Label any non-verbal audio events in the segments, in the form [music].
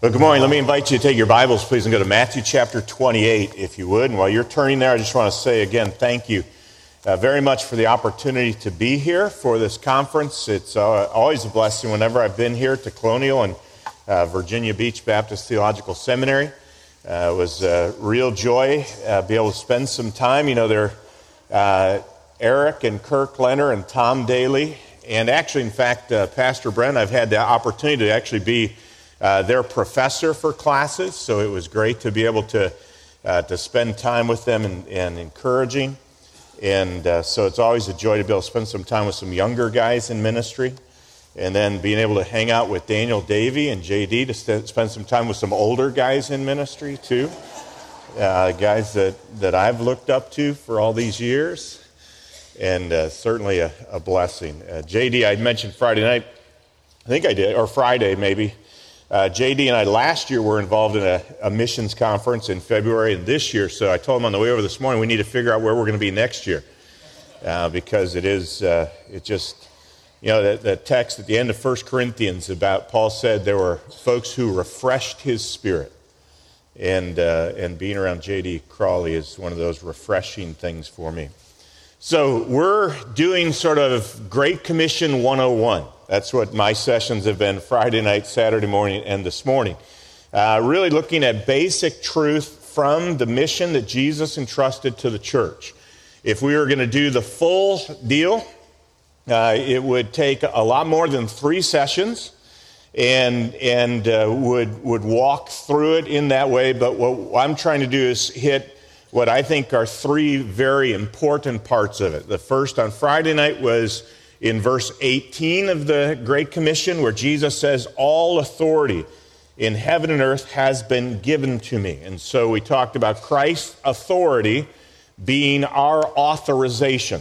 Well, good morning. Let me invite you to take your Bibles, please, and go to Matthew chapter 28, if you would. And while you're turning there, I just want to say again, thank you uh, very much for the opportunity to be here for this conference. It's uh, always a blessing whenever I've been here to Colonial and uh, Virginia Beach Baptist Theological Seminary. Uh, it was a real joy uh, be able to spend some time. You know, there, uh, Eric and Kirk Leonard and Tom Daly, and actually, in fact, Pastor Brent, I've had the opportunity to actually be uh, their professor for classes, so it was great to be able to, uh, to spend time with them and, and encouraging. And uh, so it's always a joy to be able to spend some time with some younger guys in ministry. And then being able to hang out with Daniel Davey and JD to st- spend some time with some older guys in ministry, too. Uh, guys that, that I've looked up to for all these years. And uh, certainly a, a blessing. JD, I mentioned Friday night, I think I did, or Friday maybe. Uh, JD and I last year were involved in a, a, missions conference in February, and this year, so I told him on the way over this morning, we need to figure out where we're going to be next year. Uh, because it is, uh, it just, you know, the, the, text at the end of 1 Corinthians about Paul said there were folks who refreshed his spirit. And, uh, and being around J.D. Crowley is one of those refreshing things for me. So we're doing sort of Great Commission 101. That's what my sessions have been Friday night, Saturday morning, and this morning. Uh, really looking at basic truth from the mission that Jesus entrusted to the church. If we were going to do the full deal, uh, it would take a lot more than three sessions and, and uh, would, would walk through it in that way. But what I'm trying to do is hit what I think are three very important parts of it. The first on Friday night was in verse 18 of the Great Commission, where Jesus says, All authority in heaven and earth has been given to me. And so we talked about Christ's authority being our authorization.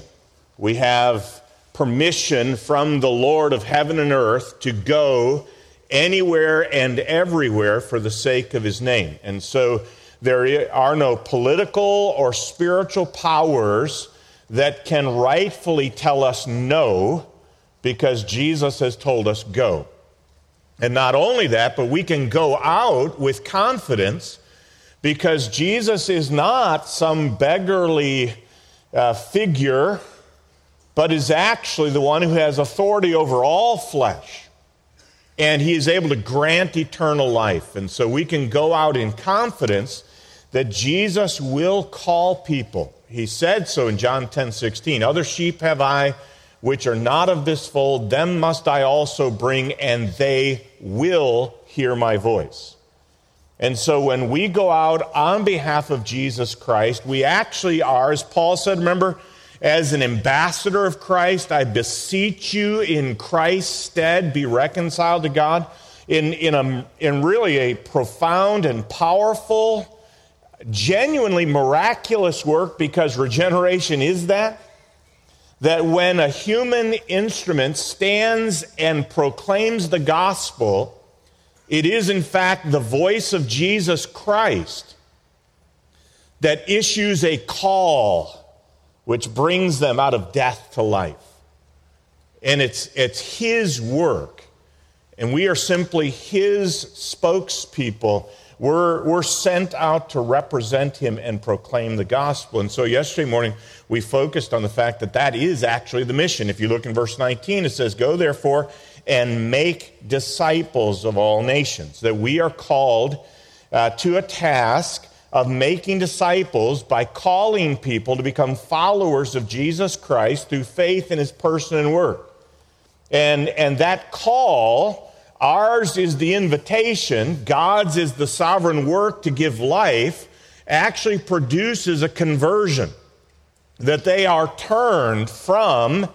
We have permission from the Lord of heaven and earth to go anywhere and everywhere for the sake of his name. And so there are no political or spiritual powers that can rightfully tell us no because Jesus has told us go. And not only that, but we can go out with confidence because Jesus is not some beggarly uh, figure, but is actually the one who has authority over all flesh. And he is able to grant eternal life. And so we can go out in confidence that Jesus will call people he said so in John 10 16. Other sheep have I which are not of this fold, them must I also bring, and they will hear my voice. And so when we go out on behalf of Jesus Christ, we actually are, as Paul said, remember, as an ambassador of Christ, I beseech you in Christ's stead, be reconciled to God. In, in, a, in really a profound and powerful genuinely miraculous work because regeneration is that. That when a human instrument stands and proclaims the gospel, it is in fact the voice of Jesus Christ that issues a call which brings them out of death to life. And it's, it's His work. And we are simply His spokespeople we're, we're sent out to represent him and proclaim the gospel. And so yesterday morning, we focused on the fact that that is actually the mission. If you look in verse 19, it says, Go therefore and make disciples of all nations. That we are called uh, to a task of making disciples by calling people to become followers of Jesus Christ through faith in his person and work. And, and that call Ours is the invitation, God's is the sovereign work to give life, actually produces a conversion. That they are turned from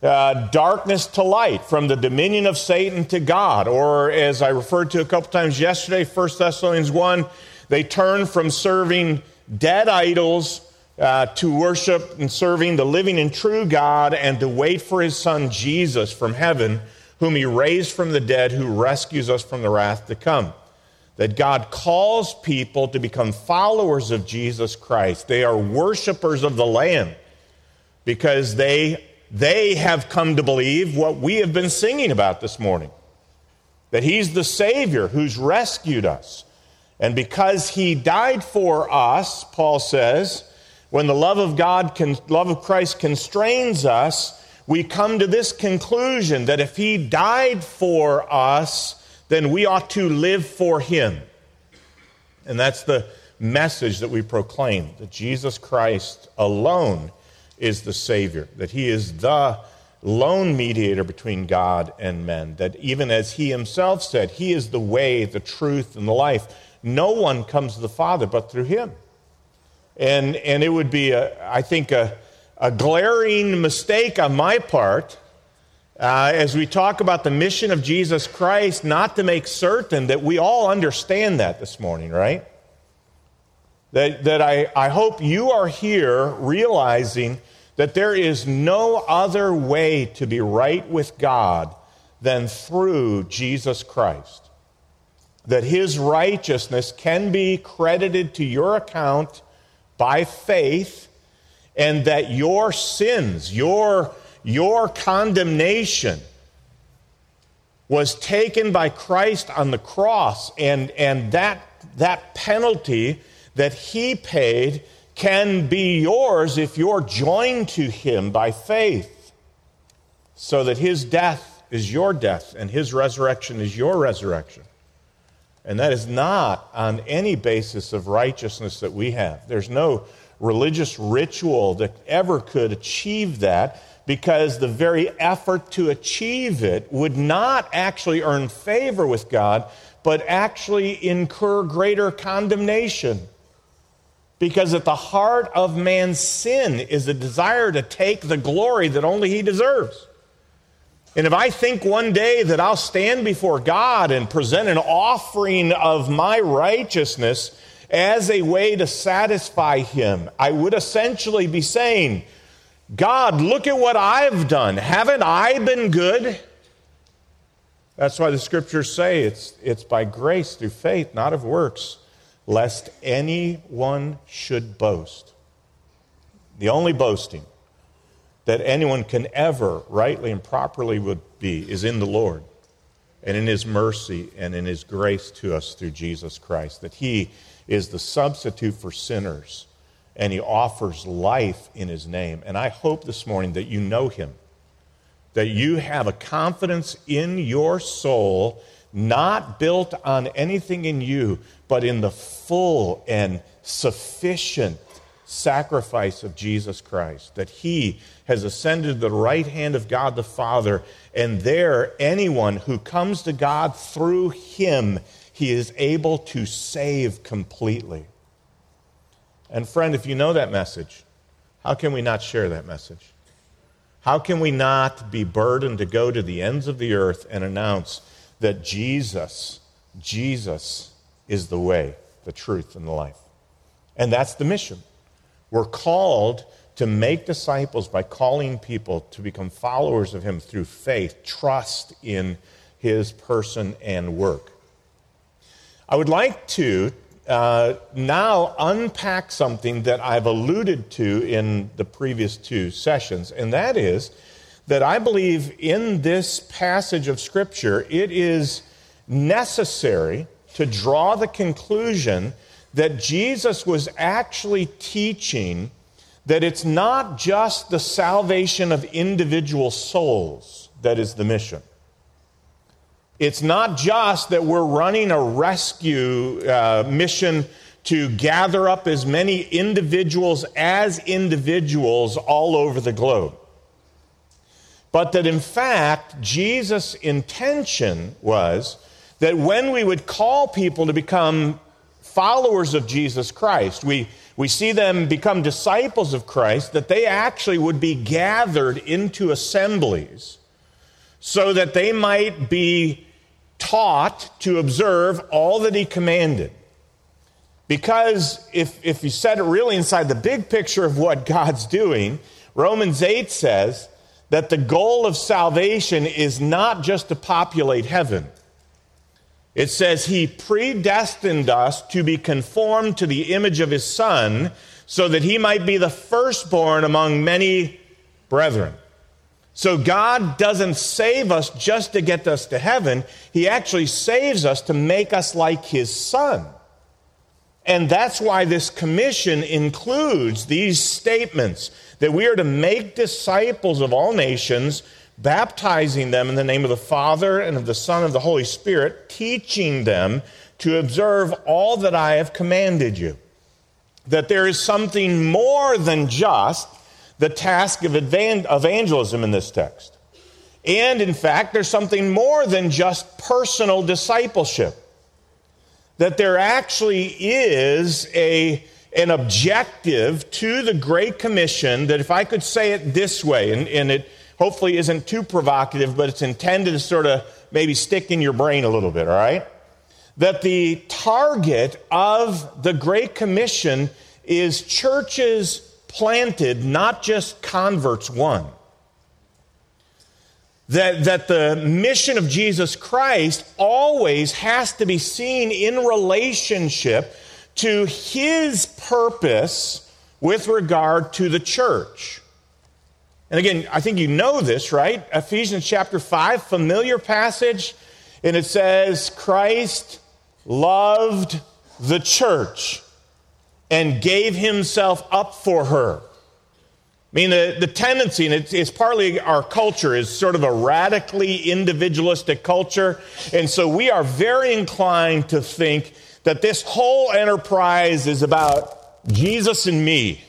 uh, darkness to light, from the dominion of Satan to God. Or, as I referred to a couple times yesterday, 1 Thessalonians 1, they turn from serving dead idols uh, to worship and serving the living and true God and to wait for his son Jesus from heaven whom he raised from the dead, who rescues us from the wrath to come. That God calls people to become followers of Jesus Christ. They are worshipers of the Lamb because they, they have come to believe what we have been singing about this morning that He's the Savior who's rescued us. And because He died for us, Paul says, when the love of God, love of Christ constrains us, we come to this conclusion that if He died for us, then we ought to live for Him. And that's the message that we proclaim that Jesus Christ alone is the Savior, that He is the lone mediator between God and men, that even as He Himself said, He is the way, the truth, and the life. No one comes to the Father but through Him. And, and it would be, a, I think, a, a glaring mistake on my part uh, as we talk about the mission of Jesus Christ, not to make certain that we all understand that this morning, right? That, that I, I hope you are here realizing that there is no other way to be right with God than through Jesus Christ. That his righteousness can be credited to your account by faith, and that your sins, your, your condemnation, was taken by Christ on the cross, and, and that, that penalty that he paid can be yours if you're joined to him by faith, so that his death is your death and his resurrection is your resurrection. And that is not on any basis of righteousness that we have. There's no religious ritual that ever could achieve that because the very effort to achieve it would not actually earn favor with God, but actually incur greater condemnation. Because at the heart of man's sin is a desire to take the glory that only he deserves. And if I think one day that I'll stand before God and present an offering of my righteousness as a way to satisfy Him, I would essentially be saying, God, look at what I've done. Haven't I been good? That's why the scriptures say it's, it's by grace through faith, not of works lest anyone should boast. The only boasting that anyone can ever rightly and properly would be is in the Lord and in his mercy and in his grace to us through Jesus Christ. That he is the substitute for sinners and he offers life in his name. And I hope this morning that you know him, that you have a confidence in your soul not built on anything in you, but in the full and sufficient sacrifice of Jesus Christ, that he has ascended to the right hand of God the Father, and there anyone who comes to God through him, he is able to save completely. And friend, if you know that message, how can we not share that message? How can we not be burdened to go to the ends of the earth and announce that Jesus, Jesus is the way, the truth, and the life. And that's the mission. We're called to make disciples by calling people to become followers of Him through faith, trust in His person and work. I would like to uh, now unpack something that I've alluded to in the previous two sessions, and that is that I believe in this passage of Scripture, it is necessary to draw the conclusion that Jesus was actually teaching that it's not just the salvation of individual souls that is the mission. It's not just that we're running a rescue uh, mission to gather up as many individuals as individuals all over the globe but that in fact, Jesus' intention was that when we would call people to become followers of Jesus Christ, we, we see them become disciples of Christ, that they actually would be gathered into assemblies so that they might be taught to observe all that he commanded. Because if, if you set it really inside the big picture of what God's doing, Romans 8 says that the goal of salvation is not just to populate heaven. It says he predestined us to be conformed to the image of his son so that he might be the firstborn among many brethren. So God doesn't save us just to get us to heaven. He actually saves us to make us like his son. And that's why this commission includes these statements that we are to make disciples of all nations, baptizing them in the name of the Father and of the Son and of the Holy Spirit, teaching them to observe all that I have commanded you. That there is something more than just the task of evangelism in this text. And in fact, there's something more than just personal discipleship. That there actually is a, an objective to the Great Commission that, if I could say it this way, and, and it hopefully isn't too provocative, but it's intended to sort of maybe stick in your brain a little bit, all right? That the target of the Great Commission is churches planted, not just converts won. That, that the mission of Jesus Christ always has to be seen in relationship to his purpose with regard to the church. And again, I think you know this, right? Ephesians chapter 5, familiar passage, and it says, Christ loved the church and gave himself up for her. I mean, the, the tendency, and it's, it's, partly our culture, is sort of a radically individualistic culture. And so we are very inclined to think that this whole enterprise is about Jesus and me.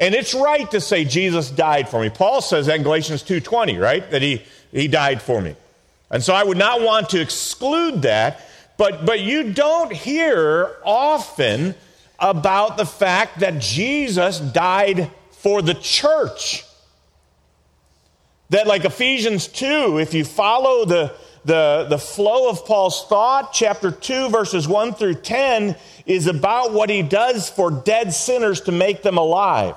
And it's right to say Jesus died for me. Paul says that in Galatians 2.20, right? That he, he died for me. And so I would not want to exclude that. But, but you don't hear often about the fact that Jesus died for the church. That, like Ephesians 2, if you follow the, the, the flow of Paul's thought, chapter 2, verses 1 through 10, is about what he does for dead sinners to make them alive.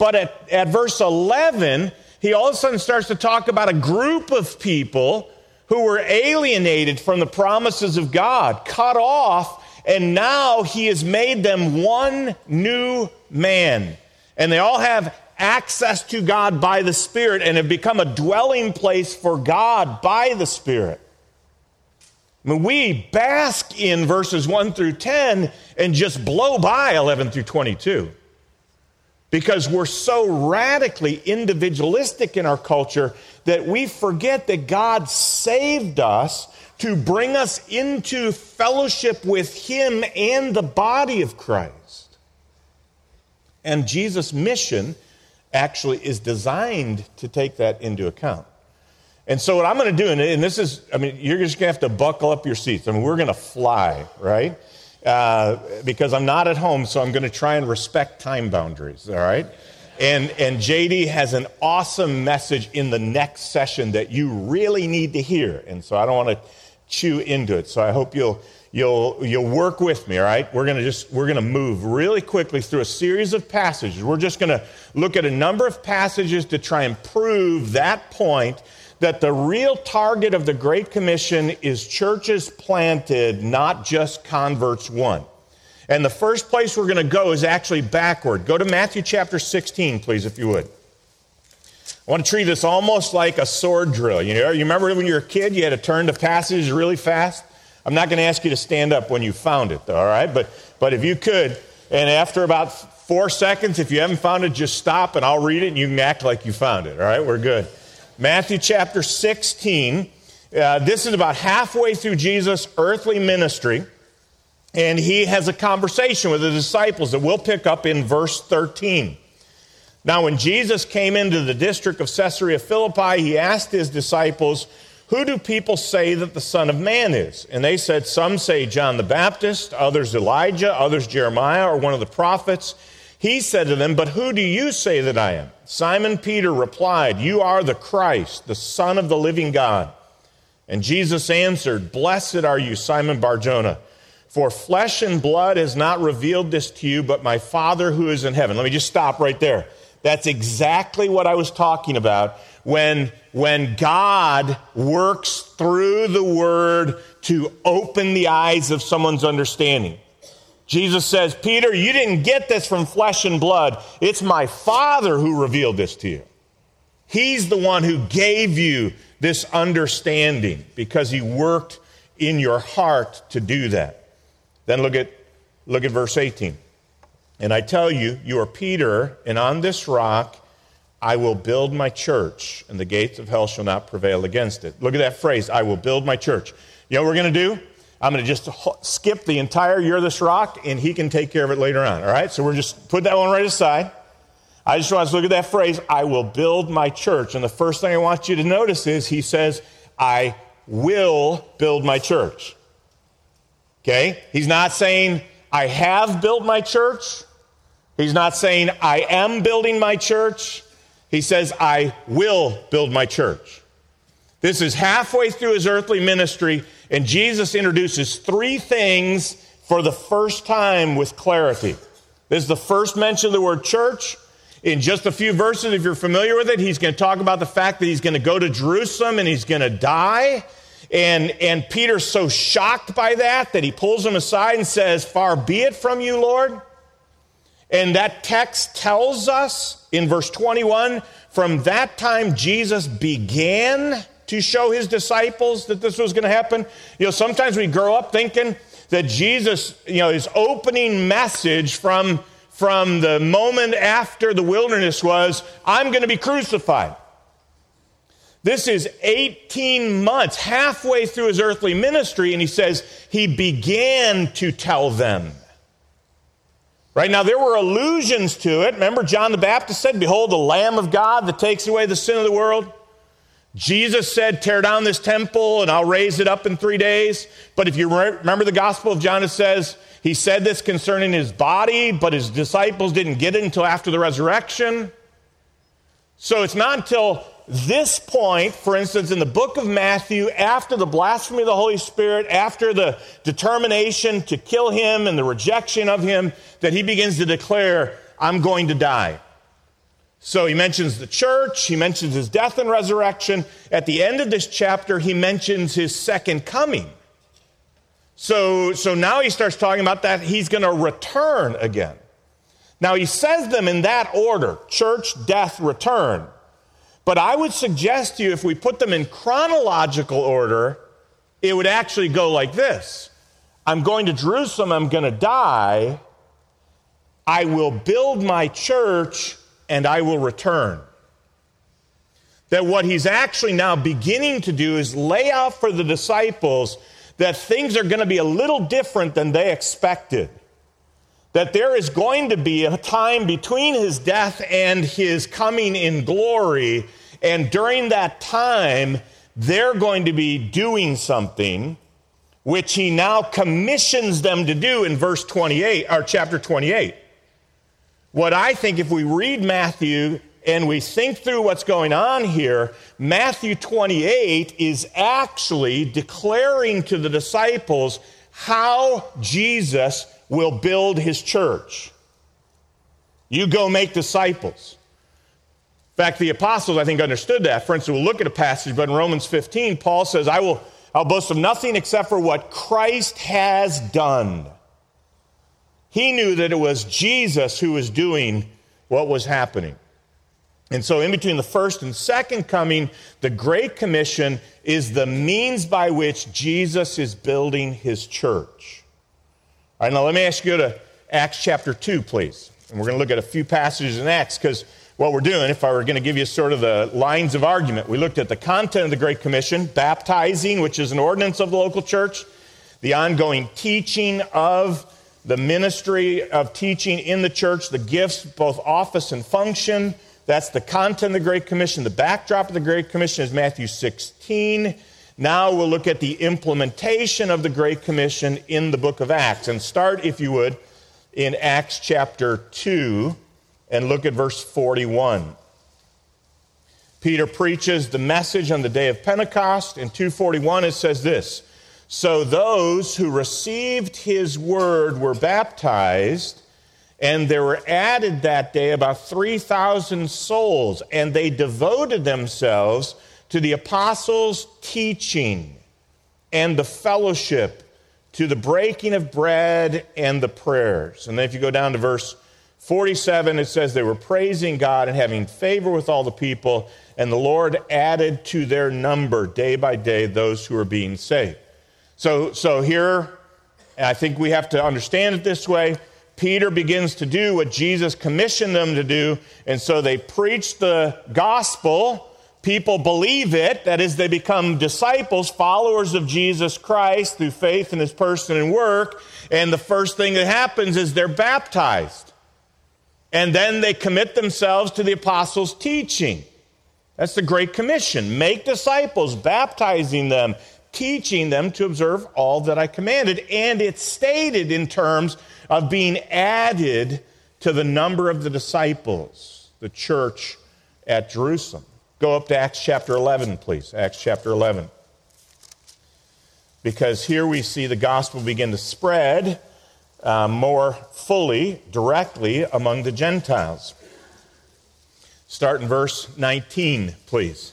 But at, at verse 11, he all of a sudden starts to talk about a group of people who were alienated from the promises of God, cut off and now he has made them one new man. And they all have access to God by the Spirit and have become a dwelling place for God by the Spirit. I mean, we bask in verses 1 through 10 and just blow by 11 through 22 because we're so radically individualistic in our culture that we forget that God saved us to bring us into fellowship with Him and the body of Christ. And Jesus' mission actually is designed to take that into account. And so, what I'm going to do, and this is, I mean, you're just going to have to buckle up your seats. I mean, we're going to fly, right? Uh, because I'm not at home, so I'm going to try and respect time boundaries, all right? And, and JD has an awesome message in the next session that you really need to hear. And so I don't want to chew into it. So I hope you'll you'll you'll work with me all right we're going to just we're going to move really quickly through a series of passages we're just going to look at a number of passages to try and prove that point that the real target of the great commission is churches planted not just converts won and the first place we're going to go is actually backward go to matthew chapter 16 please if you would I want to treat this almost like a sword drill. You know, you remember when you were a kid, you had to turn the passages really fast? I'm not going to ask you to stand up when you found it, though, all right? But, but if you could, and after about four seconds, if you haven't found it, just stop and I'll read it and you can act like you found it, all right? We're good. Matthew chapter 16. Uh, this is about halfway through Jesus' earthly ministry, and he has a conversation with the disciples that we'll pick up in verse 13. Now, when Jesus came into the district of Caesarea Philippi, he asked his disciples, Who do people say that the Son of Man is? And they said, Some say John the Baptist, others Elijah, others Jeremiah, or one of the prophets. He said to them, But who do you say that I am? Simon Peter replied, You are the Christ, the Son of the living God. And Jesus answered, Blessed are you, Simon Barjona. For flesh and blood has not revealed this to you, but my Father who is in heaven. Let me just stop right there. That's exactly what I was talking about when, when God works through the word to open the eyes of someone's understanding. Jesus says, Peter, you didn't get this from flesh and blood. It's my Father who revealed this to you. He's the one who gave you this understanding because he worked in your heart to do that. Then look at, look at verse 18. And I tell you, you are Peter, and on this rock I will build my church, and the gates of hell shall not prevail against it. Look at that phrase I will build my church. You know what we're going to do? I'm going to just skip the entire You're this rock, and he can take care of it later on. All right? So we're just put that one right aside. I just want to look at that phrase I will build my church. And the first thing I want you to notice is he says, I will build my church. Okay? He's not saying, I have built my church. He's not saying, I am building my church. He says, I will build my church. This is halfway through his earthly ministry, and Jesus introduces three things for the first time with clarity. This is the first mention of the word church. In just a few verses, if you're familiar with it, he's going to talk about the fact that he's going to go to Jerusalem and he's going to die. And, and Peter's so shocked by that that he pulls him aside and says, Far be it from you, Lord. And that text tells us in verse 21 from that time Jesus began to show his disciples that this was going to happen. You know, sometimes we grow up thinking that Jesus, you know, his opening message from, from the moment after the wilderness was, I'm going to be crucified. This is 18 months, halfway through his earthly ministry, and he says he began to tell them. Right now, there were allusions to it. Remember, John the Baptist said, Behold, the Lamb of God that takes away the sin of the world. Jesus said, Tear down this temple and I'll raise it up in three days. But if you remember the Gospel of John, it says, He said this concerning his body, but his disciples didn't get it until after the resurrection. So it's not until this point, for instance, in the book of Matthew, after the blasphemy of the Holy Spirit, after the determination to kill him and the rejection of him, that he begins to declare, I'm going to die. So he mentions the church, he mentions his death and resurrection. At the end of this chapter, he mentions his second coming. So, so now he starts talking about that he's going to return again. Now he says them in that order church, death, return. But I would suggest to you, if we put them in chronological order, it would actually go like this I'm going to Jerusalem, I'm going to die. I will build my church and I will return. That what he's actually now beginning to do is lay out for the disciples that things are going to be a little different than they expected. That there is going to be a time between his death and his coming in glory and during that time, they're going to be doing something which he now commissions them to do in verse 28, or chapter 28. What I think, if we read Matthew and we think through what's going on here, Matthew 28 is actually declaring to the disciples how Jesus will build his church. You go make disciples In fact, the apostles, I think, understood that. For instance, we'll look at a passage, but in Romans 15, Paul says, I will I'll boast of nothing except for what Christ has done. He knew that it was Jesus who was doing what was happening. And so, in between the first and second coming, the Great Commission is the means by which Jesus is building his church. All right, now let me ask you to Acts chapter 2, please. And we're going to look at a few passages in Acts because what we're doing, if I were going to give you sort of the lines of argument, we looked at the content of the Great Commission, baptizing, which is an ordinance of the local church, the ongoing teaching of the ministry of teaching in the church, the gifts, both office and function. That's the content of the Great Commission. The backdrop of the Great Commission is Matthew 16. Now we'll look at the implementation of the Great Commission in the book of Acts. And start, if you would, in Acts chapter 2 and look at verse 41. Peter preaches the message on the day of Pentecost. In 241, it says this So those who received his word were baptized, and there were added that day about 3,000 souls, and they devoted themselves to the apostles' teaching and the fellowship, to the breaking of bread and the prayers. And then if you go down to verse 47, it says they were praising God and having favor with all the people, and the Lord added to their number day by day those who were being saved. So, so here, I think we have to understand it this way. Peter begins to do what Jesus commissioned them to do, and so they preach the gospel. People believe it, that is, they become disciples, followers of Jesus Christ through faith in his person and work. And the first thing that happens is they're baptized. And then they commit themselves to the apostles' teaching. That's the Great Commission. Make disciples, baptizing them, teaching them to observe all that I commanded. And it's stated in terms of being added to the number of the disciples, the church at Jerusalem. Go up to Acts chapter 11, please. Acts chapter 11. Because here we see the gospel begin to spread uh, more fully, directly among the Gentiles. Start in verse 19, please.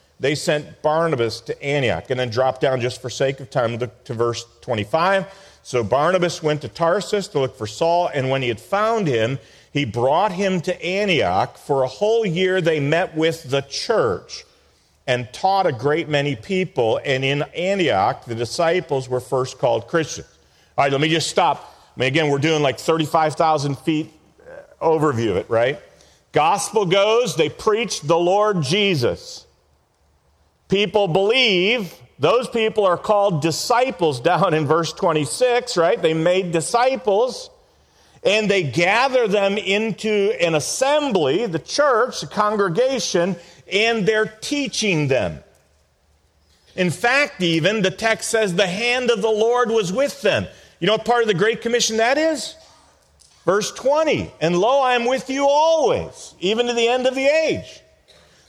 they sent Barnabas to Antioch. And then drop down just for sake of time to, verse 25. So Barnabas went to Tarsus to look for Saul, and when he had found him, he brought him to Antioch. For a whole year they met with the church and taught a great many people. And in Antioch, the disciples were first called Christians. All right, let me just stop. I mean, again, we're doing like 35,000 feet uh, overview of it, right? Gospel goes, they preach the Lord Jesus people believe, those people are called disciples down in verse 26, right? They made disciples and they gather them into an assembly, the church, the congregation, and they're teaching them. In fact, even the text says the hand of the Lord was with them. You know what part of the Great Commission that is? Verse 20, and lo, I am with you always, even to the end of the age.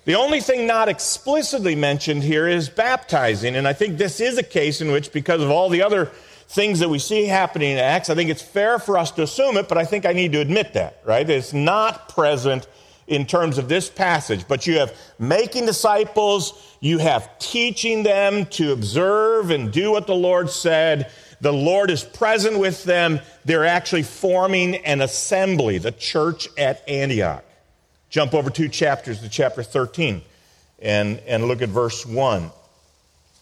The only thing not explicitly mentioned here is baptizing. And I think this is a case in which, because of all the other things that we see happening in Acts, I think it's fair for us to assume it, but I think I need to admit that, right? It's not present in terms of this passage, but you have making disciples, you have teaching them to observe and do what the Lord said. The Lord is present with them. They're actually forming an assembly, the church at Antioch. Jump over two chapters to chapter 13 and, and look at verse 1.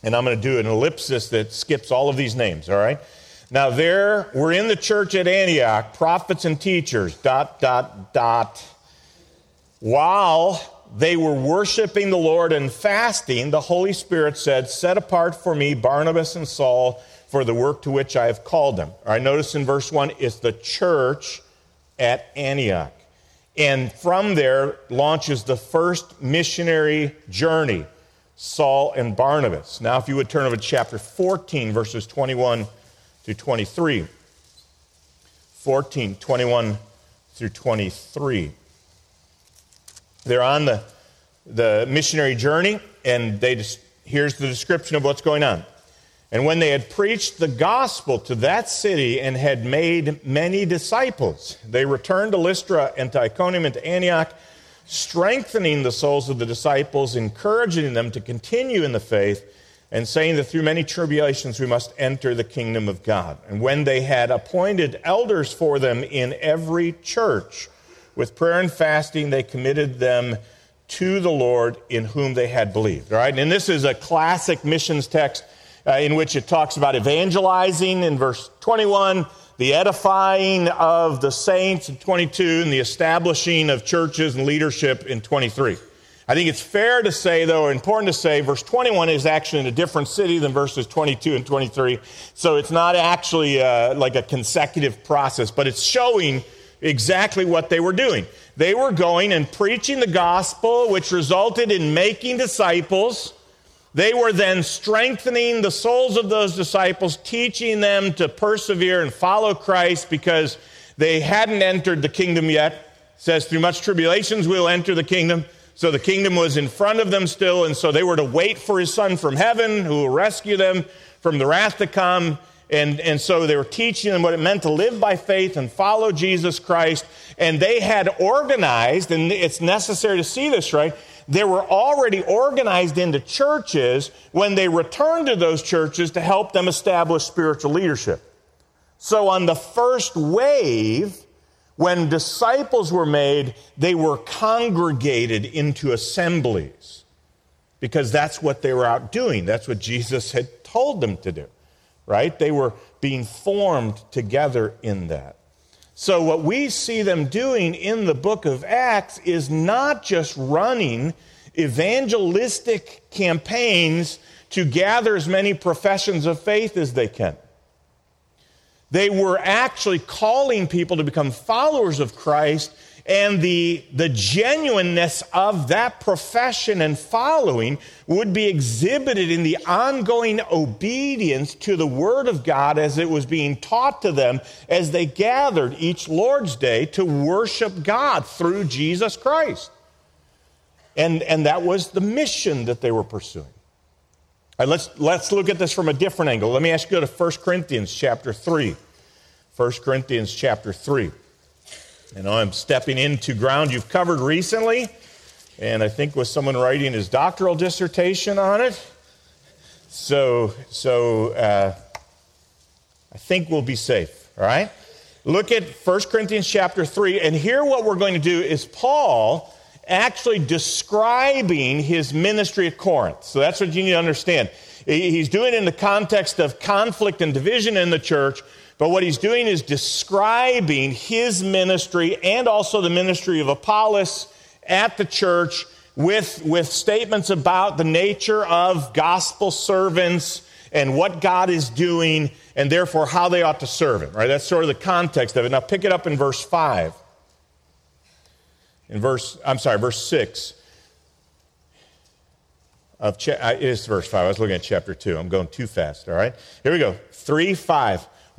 And I'm going to do an ellipsis that skips all of these names, all right? Now, there were in the church at Antioch prophets and teachers, dot, dot, dot. While they were worshiping the Lord and fasting, the Holy Spirit said, Set apart for me Barnabas and Saul for the work to which I have called them. All right, notice in verse 1, it's the church at Antioch. And from there launches the first missionary journey, Saul and Barnabas. Now, if you would turn over to chapter 14, verses 21 through 23. 14, 21 through 23. They're on the, the missionary journey, and they just, here's the description of what's going on. And when they had preached the gospel to that city and had made many disciples, they returned to Lystra and to Iconium and to Antioch, strengthening the souls of the disciples, encouraging them to continue in the faith, and saying that through many tribulations we must enter the kingdom of God. And when they had appointed elders for them in every church, with prayer and fasting, they committed them to the Lord in whom they had believed. All right, and this is a classic missions text uh, in which it talks about evangelizing in verse 21, the edifying of the saints in 22, and the establishing of churches and leadership in 23. I think it's fair to say, though, or important to say, verse 21 is actually in a different city than verses 22 and 23. So it's not actually uh, like a consecutive process, but it's showing exactly what they were doing. They were going and preaching the gospel, which resulted in making disciples they were then strengthening the souls of those disciples, teaching them to persevere and follow Christ because They hadn't entered the kingdom yet. It says, through much tribulations we'll enter the kingdom. So the kingdom was in front of them still, and so they were to wait for his son from heaven who will rescue them from the wrath to come. And, and so they were teaching them what it meant to live by faith and follow Jesus Christ. And they had organized, and it's necessary to see this, right? They were already organized into churches when they returned to those churches to help them establish spiritual leadership. So on the first wave, when disciples were made, they were congregated into assemblies because that's what they were out doing. That's what Jesus had told them to do, right? They were being formed together in that. So, what we see them doing in the book of Acts is not just running evangelistic campaigns to gather as many professions of faith as they can. They were actually calling people to become followers of Christ, and the, the genuineness of that profession and following would be exhibited in the ongoing obedience to the Word of God as it was being taught to them as they gathered each Lord's Day to worship God through Jesus Christ. And, and that was the mission that they were pursuing. Let's, let's look at this from a different angle. Let me ask you to go to 1 Corinthians chapter 3. 1 Corinthians chapter 3. Know, I'm stepping into ground you've covered recently, and I think with someone writing his doctoral dissertation on it. So, so uh, I think we'll be safe, all right? Look at 1 Corinthians chapter 3, and here what we're going to do is Paul actually describing his ministry at Corinth. So that's what you need to understand. He's doing it in the context of conflict and division in the church, but what he's doing is describing his ministry and also the ministry of Apollos at the church with, with statements about the nature of gospel servants and what God is doing and therefore how they ought to serve him. Right? That's sort of the context of it. Now pick it up in verse 5 in verse, I'm sorry, verse 6 of, cha- uh, it is verse 5. I was looking at chapter 2. I'm going too fast, all right? Here we go. 3 5.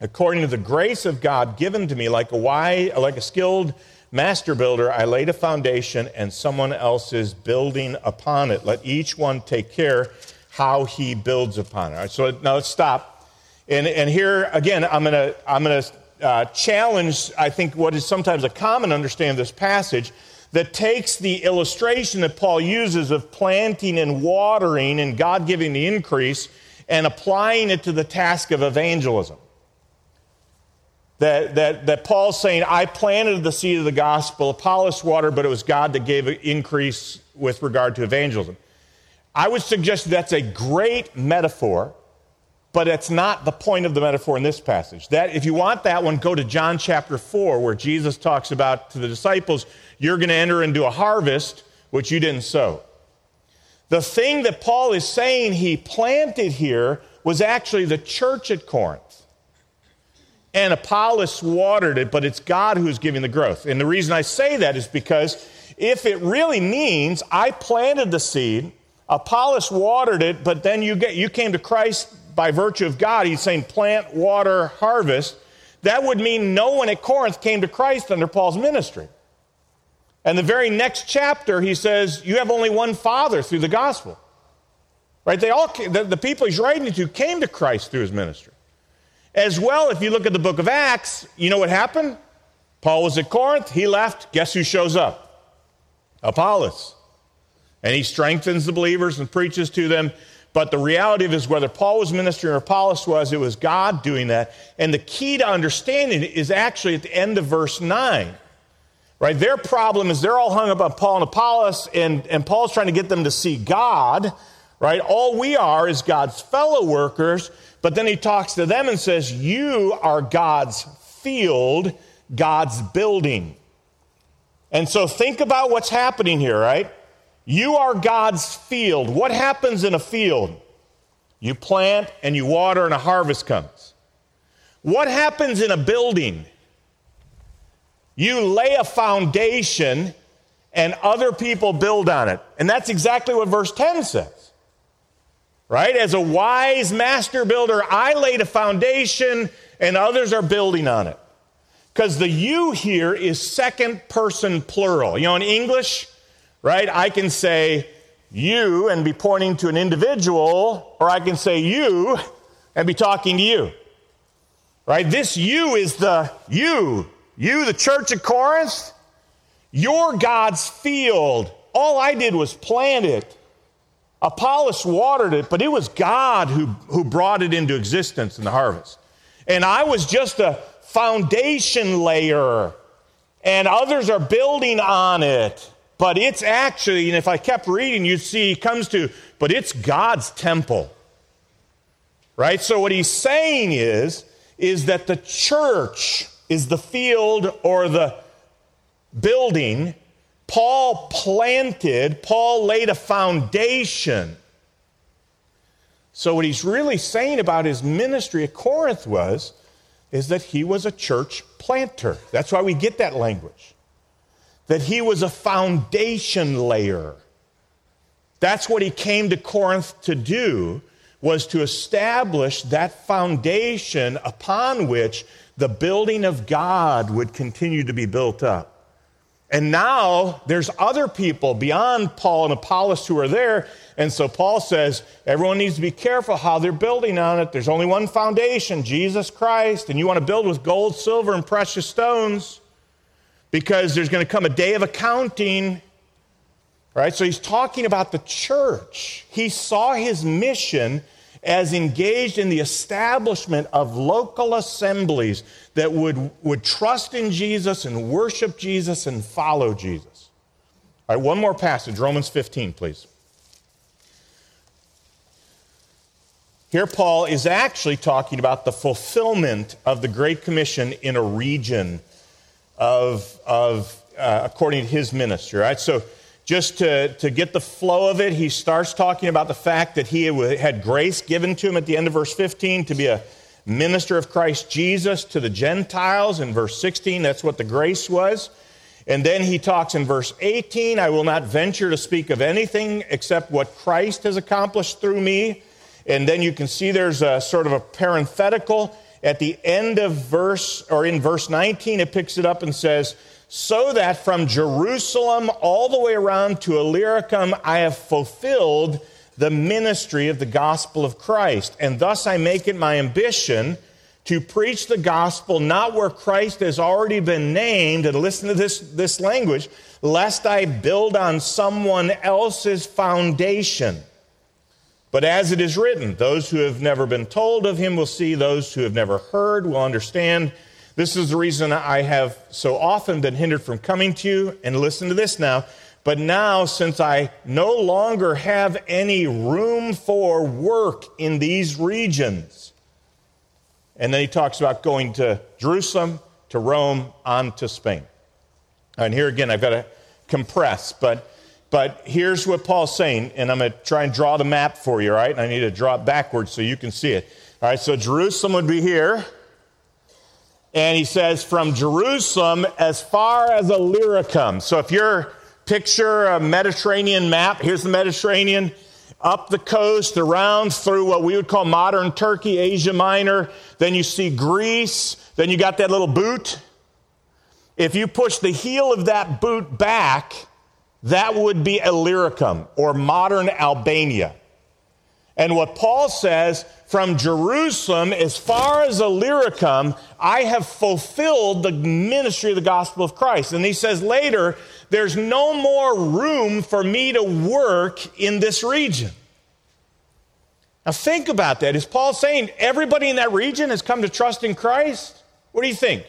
According to the grace of God given to me, like a wise, like a skilled master builder, I laid a foundation, and someone else is building upon it. Let each one take care how he builds upon it. so now let's stop. And, and here again, I'm gonna I'm gonna uh, challenge, I think, what is sometimes a common understanding of this passage that takes the illustration that Paul uses of planting and watering and God giving the increase and applying it to the task of evangelism. That, that, that Paul's saying, I planted the seed of the gospel, Apollos water, but it was God that gave an increase with regard to evangelism. I would suggest that's a great metaphor but it's not the point of the metaphor in this passage. That if you want that one, go to John chapter 4, where Jesus talks about to the disciples, you're going to enter into a harvest which you didn't sow. The thing that Paul is saying he planted here was actually the church at Corinth. And Apollos watered it, but it's God who's giving the growth. And the reason I say that is because if it really means I planted the seed, Apollos watered it, but then you, get, you came to Christ by virtue of God, he's saying plant, water, harvest. That would mean no one at Corinth came to Christ under Paul's ministry. And the very next chapter, he says, You have only one Father through the gospel. Right? They all, the, the people he's writing to came to Christ through his ministry. As well, if you look at the book of Acts, you know what happened? Paul was at Corinth, he left. Guess who shows up? Apollos. And he strengthens the believers and preaches to them. But the reality of it is whether Paul was ministering or Apollos was, it was God doing that. And the key to understanding it is actually at the end of verse 9. Right? Their problem is they're all hung up on Paul and Apollos, and, and Paul's trying to get them to see God. Right? All we are is God's fellow workers. But then he talks to them and says, You are God's field, God's building. And so think about what's happening here, right? You are God's field. What happens in a field? You plant and you water, and a harvest comes. What happens in a building? You lay a foundation and other people build on it. And that's exactly what verse 10 says. Right? As a wise master builder, I laid a foundation and others are building on it. Because the you here is second person plural. You know, in English, right, I can say you and be pointing to an individual, or I can say you and be talking to you. Right? This you is the you. You, the church of Corinth, you're God's field. All I did was plant it. Apollos watered it, but it was God who, who brought it into existence in the harvest. And I was just a foundation layer, and others are building on it. But it's actually, and if I kept reading, you'd see he comes to, but it's God's temple. Right? So what he's saying is, is that the church is the field or the building. Paul planted, Paul laid a foundation. So, what he's really saying about his ministry at Corinth was is that he was a church planter. That's why we get that language. That he was a foundation layer. That's what he came to Corinth to do was to establish that foundation upon which the building of God would continue to be built up. And now there's other people beyond Paul and Apollos who are there. And so Paul says everyone needs to be careful how they're building on it. There's only one foundation, Jesus Christ. And you want to build with gold, silver, and precious stones because there's going to come a day of accounting. Right? So he's talking about the church. He saw his mission as engaged in the establishment of local assemblies that would, would trust in Jesus and worship Jesus and follow Jesus. All right, one more passage, Romans 15, please. Here, Paul is actually talking about the fulfillment of the Great Commission in a region of, of uh, according to his ministry. Right? So, just to, to get the flow of it, he starts talking about the fact that he had grace given to him at the end of verse 15 to be a minister of Christ Jesus to the Gentiles. In verse 16, that's what the grace was. And then he talks in verse 18 I will not venture to speak of anything except what Christ has accomplished through me. And then you can see there's a sort of a parenthetical. At the end of verse, or in verse 19, it picks it up and says, so that from Jerusalem all the way around to Illyricum I have fulfilled the ministry of the gospel of Christ. And thus I make it my ambition to preach the gospel not where Christ has already been named, and listen to this, this language, lest I build on someone else's foundation. But as it is written, those who have never been told of him will see, those who have never heard will understand. This is the reason I have so often been hindered from coming to you. And listen to this now. But now, since I no longer have any room for work in these regions, and then he talks about going to Jerusalem, to Rome, on to Spain. And here again, I've got to compress, but but here's what Paul's saying, and I'm going to try and draw the map for you, right? And I need to draw it backwards so you can see it. All right, so Jerusalem would be here. And he says, from Jerusalem as far as Illyricum. So if you're picture a Mediterranean map, here's the Mediterranean, up the coast, around through what we would call modern Turkey, Asia Minor. Then you see Greece. Then you got that little boot. If you push the heel of that boot back, that would be Illyricum or modern Albania. And what Paul says, from Jerusalem as far as Illyricum, I have fulfilled the ministry of the gospel of Christ. And he says later, there's no more room for me to work in this region. Now think about that. Is Paul saying everybody in that region has come to trust in Christ? What do you think?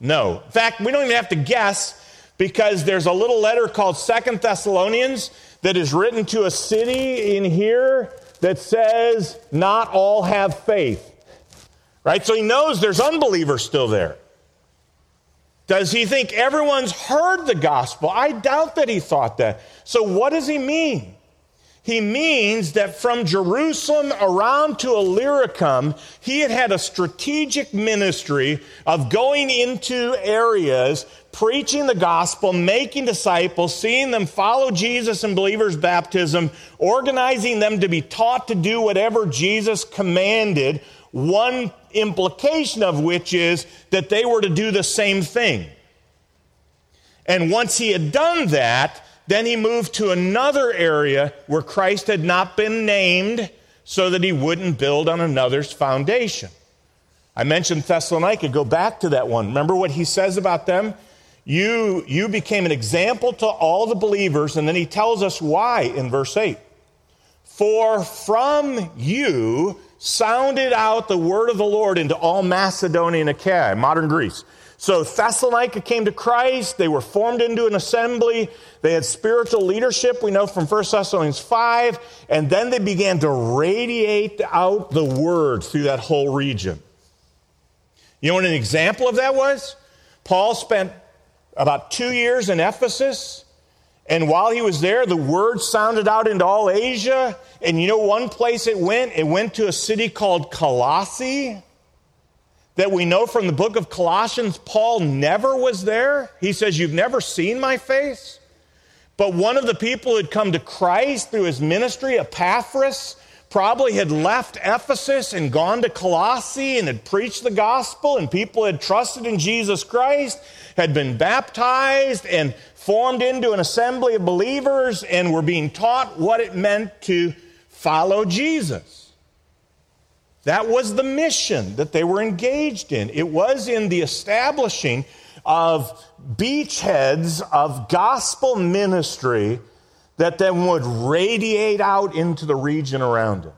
No. In fact, we don't even have to guess because there's a little letter called Second Thessalonians that is written to a city in here that says not all have faith. Right? So he knows there's unbelievers still there. Does he think everyone's heard the gospel? I doubt that he thought that. So, what does he mean? He means that from Jerusalem around to Illyricum, he had had a strategic ministry of going into areas, preaching the gospel, making disciples, seeing them follow Jesus in believers' baptism, organizing them to be taught to do whatever Jesus commanded, one implication of which is that they were to do the same thing. And once he had done that, then he moved to another area where Christ had not been named so that he wouldn't build on another's foundation. I mentioned Thessalonica. Go back to that one. Remember what he says about them? You, you became an example to all the believers, and then he tells us why in verse 8. For from you sounded out the word of the Lord into all Macedonia and Achaia, modern Greece. So Thessalonica came to Christ. They were formed into an assembly. They had spiritual leadership, we know from 1 Thessalonians 5. And then they began to radiate out the word through that whole region. You know what an example of that was? Paul spent about two years in Ephesus. And while he was there, the word sounded out into all Asia. And you know one place it went? It went to a city called Colossae that we know from the book of Colossians, Paul never was there. He says, You've never seen my face. But one of the people who had come to Christ through his ministry, Epaphras, probably had left Ephesus and gone to Colossae and had preached the gospel, and people had trusted in Jesus Christ, had been baptized, and formed into an assembly of believers, and were being taught what it meant to follow Jesus. That was the mission that they were engaged in. It was in the establishing of beachheads of gospel ministry that then would radiate out into the region around it.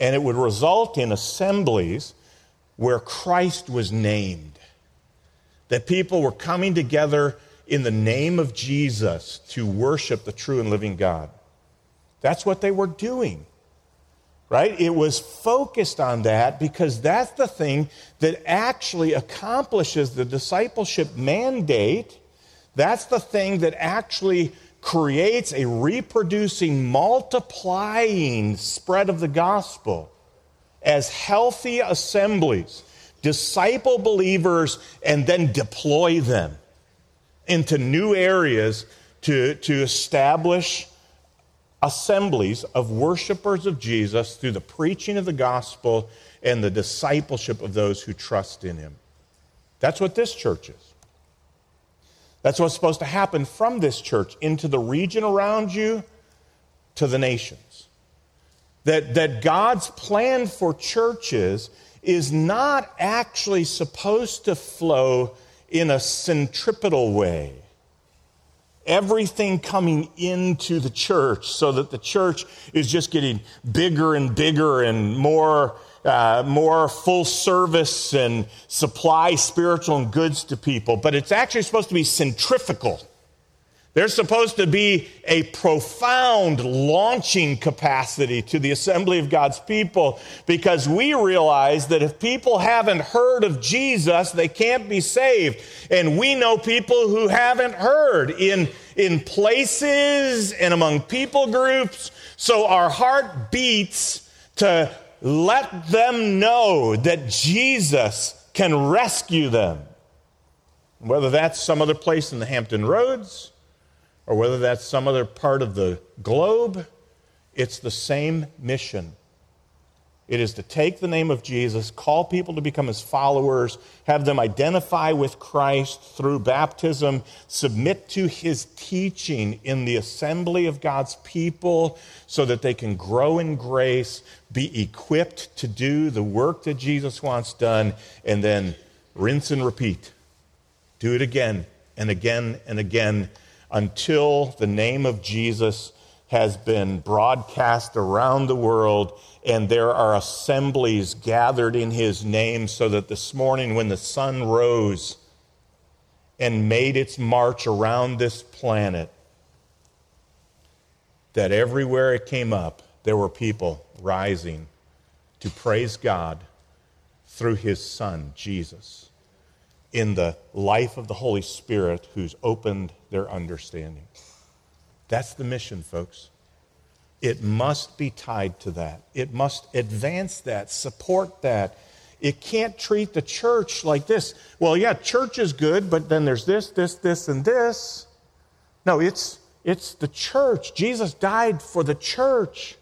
And it would result in assemblies where Christ was named. That people were coming together in the name of Jesus to worship the true and living God. That's what they were doing right? It was focused on that because that's the thing that actually accomplishes the discipleship mandate. That's the thing that actually creates a reproducing, multiplying spread of the gospel as healthy assemblies, disciple believers, and then deploy them into new areas to, to establish assemblies of worshipers of Jesus through the preaching of the gospel and the discipleship of those who trust in him. That's what this church is. That's what's supposed to happen from this church into the region around you to the nations. That, that God's plan for churches is not actually supposed to flow in a centripetal way everything coming into the church so that the church is just getting bigger and bigger and more, uh, more full service and supply spiritual and goods to people. But it's actually supposed to be centrifugal. There's supposed to be a profound launching capacity to the assembly of God's people because we realize that if people haven't heard of Jesus, they can't be saved. And we know people who haven't heard in, in places and among people groups. So our heart beats to let them know that Jesus can rescue them. Whether that's some other place in the Hampton Roads, or whether that's some other part of the globe, it's the same mission. It is to take the name of Jesus, call people to become his followers, have them identify with Christ through baptism, submit to his teaching in the assembly of God's people so that they can grow in grace, be equipped to do the work that Jesus wants done, and then rinse and repeat. Do it again and again and again until the name of Jesus has been broadcast around the world and there are assemblies gathered in his name so that this morning when the sun rose and made its march around this planet that everywhere it came up there were people rising to praise God through his son Jesus in the life of the Holy Spirit who's opened their understanding. That's the mission, folks. It must be tied to that. It must advance that, support that. It can't treat the church like this. Well, yeah, church is good, but then there's this, this, this, and this. No, it's, it's the church. Jesus died for the church.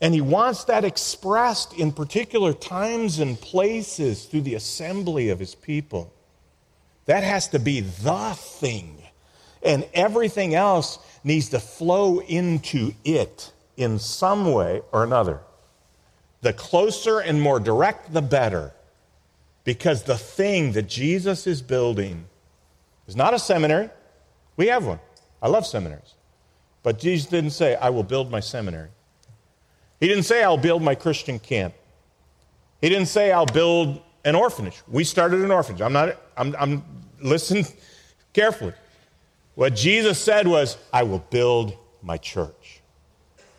And he wants that expressed in particular times and places through the assembly of his people. That has to be the thing. And everything else needs to flow into it in some way or another. The closer and more direct, the better. Because the thing that Jesus is building is not a seminary. We have one. I love seminaries. But Jesus didn't say, I will build my seminary. He didn't say, I'll build my Christian camp. He didn't say, I'll build an orphanage. We started an orphanage. I'm not, I'm, I'm listen [laughs] carefully. What Jesus said was, I will build my church.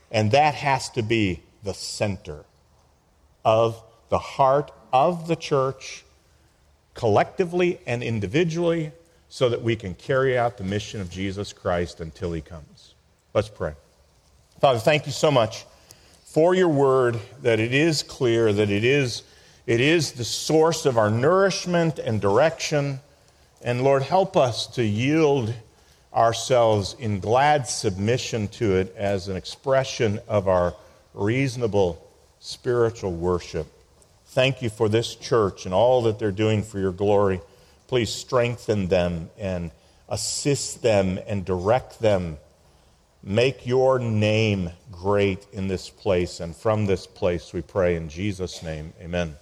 And that has to be the center of the heart of the church, collectively and individually, so that we can carry out the mission of Jesus Christ until he comes. Let's pray. Father, thank you so much for your word, that it is clear, that it is, it is the source of our nourishment and direction. And Lord, help us to yield ourselves in glad submission to it as an expression of our reasonable spiritual worship. Thank you for this church and all that they're doing for your glory. Please strengthen them and assist them and direct them Make your name great in this place. And from this place we pray in Jesus' name. Amen.